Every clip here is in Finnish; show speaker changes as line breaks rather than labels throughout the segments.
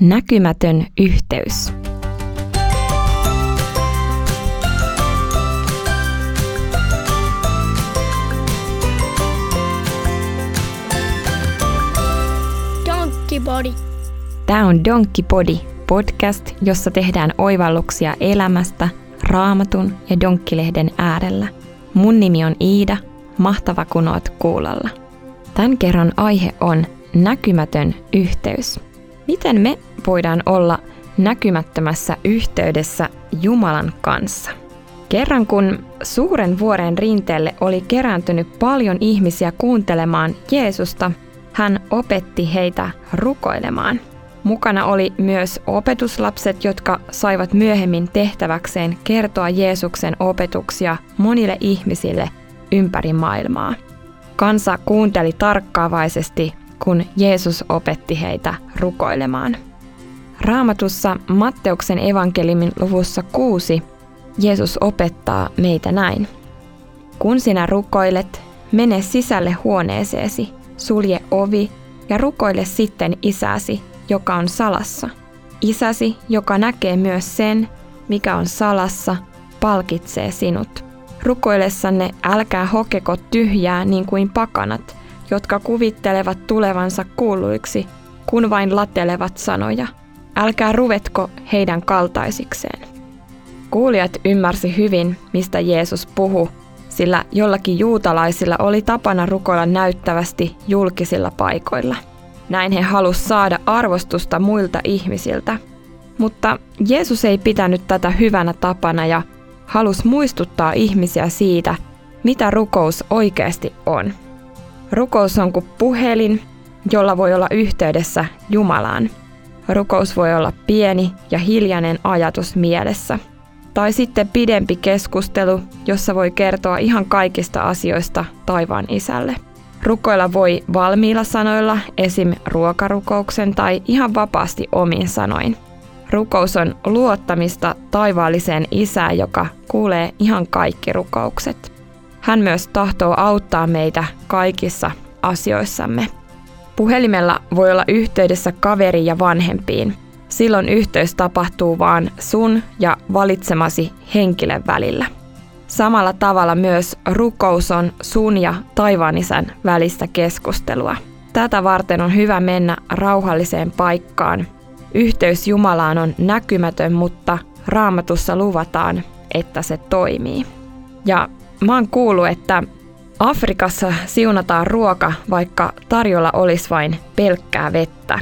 Näkymätön yhteys.
Donkey Body.
Tämä on Donkey Body podcast, jossa tehdään oivalluksia elämästä raamatun ja donkkilehden äärellä. Mun nimi on Iida, mahtava kun oot kuulolla. Tämän kerran aihe on näkymätön yhteys. Miten me voidaan olla näkymättömässä yhteydessä Jumalan kanssa? Kerran kun suuren vuoren rinteelle oli kerääntynyt paljon ihmisiä kuuntelemaan Jeesusta, hän opetti heitä rukoilemaan. Mukana oli myös opetuslapset, jotka saivat myöhemmin tehtäväkseen kertoa Jeesuksen opetuksia monille ihmisille ympäri maailmaa. Kansa kuunteli tarkkaavaisesti, kun Jeesus opetti heitä rukoilemaan. Raamatussa Matteuksen evankeliumin luvussa 6 Jeesus opettaa meitä näin. Kun sinä rukoilet, mene sisälle huoneeseesi, sulje ovi ja rukoile sitten isäsi, joka on salassa. Isäsi, joka näkee myös sen, mikä on salassa, palkitsee sinut. Rukoillessanne älkää hokeko tyhjää niin kuin pakanat, jotka kuvittelevat tulevansa kuuluiksi, kun vain latelevat sanoja. Älkää ruvetko heidän kaltaisikseen. Kuulijat ymmärsi hyvin, mistä Jeesus puhuu, sillä jollakin juutalaisilla oli tapana rukoilla näyttävästi julkisilla paikoilla. Näin he halusivat saada arvostusta muilta ihmisiltä. Mutta Jeesus ei pitänyt tätä hyvänä tapana ja halusi muistuttaa ihmisiä siitä, mitä rukous oikeasti on. Rukous on kuin puhelin, jolla voi olla yhteydessä Jumalaan. Rukous voi olla pieni ja hiljainen ajatus mielessä. Tai sitten pidempi keskustelu, jossa voi kertoa ihan kaikista asioista taivaan isälle. Rukoilla voi valmiilla sanoilla, esim. ruokarukouksen tai ihan vapaasti omin sanoin. Rukous on luottamista taivaalliseen isään, joka kuulee ihan kaikki rukoukset. Hän myös tahtoo auttaa meitä kaikissa asioissamme. Puhelimella voi olla yhteydessä kaveri ja vanhempiin. Silloin yhteys tapahtuu vain sun ja valitsemasi henkilön välillä. Samalla tavalla myös rukous on sun ja taivaanisän välistä keskustelua. Tätä varten on hyvä mennä rauhalliseen paikkaan. Yhteys Jumalaan on näkymätön, mutta raamatussa luvataan, että se toimii. Ja mä oon kuullut, että Afrikassa siunataan ruoka, vaikka tarjolla olisi vain pelkkää vettä.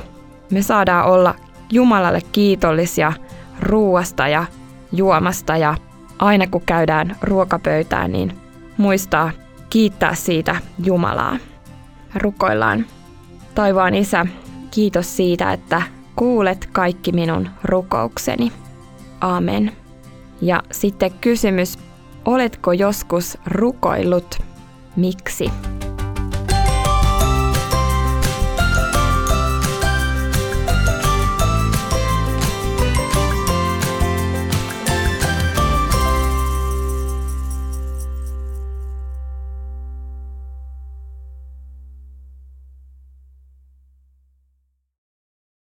Me saadaan olla Jumalalle kiitollisia ruuasta ja juomasta ja aina kun käydään ruokapöytään, niin muistaa kiittää siitä Jumalaa. Rukoillaan. Taivaan Isä, kiitos siitä, että kuulet kaikki minun rukoukseni. Amen. Ja sitten kysymys, oletko joskus rukoillut? Miksi?